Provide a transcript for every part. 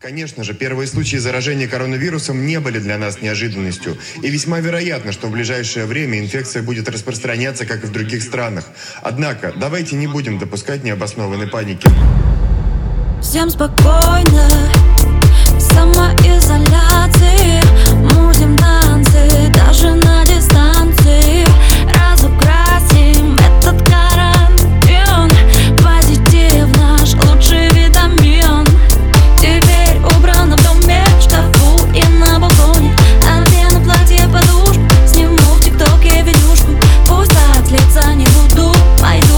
Конечно же, первые случаи заражения коронавирусом не были для нас неожиданностью. И весьма вероятно, что в ближайшее время инфекция будет распространяться, как и в других странах. Однако, давайте не будем допускать необоснованной паники. Всем спокойно, самоизоляции, I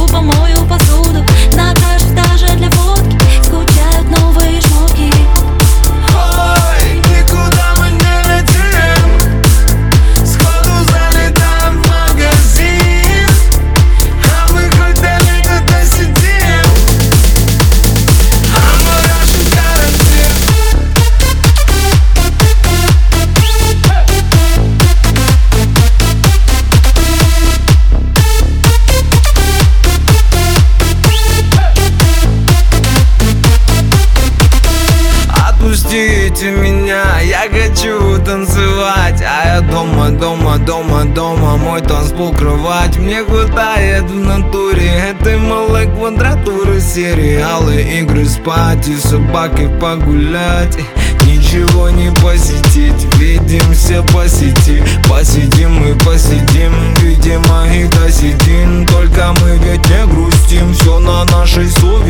Отпустите меня, я хочу танцевать. А я дома, дома, дома, дома Мой танцпол, кровать. Мне хватает в натуре Этой малой квадратуры. Сериалы, игры, спать И собаки погулять. Ничего не посетить Видимся по сети. Посидим и посидим Видимо и досидим. Только мы ведь не грустим Все на нашей совести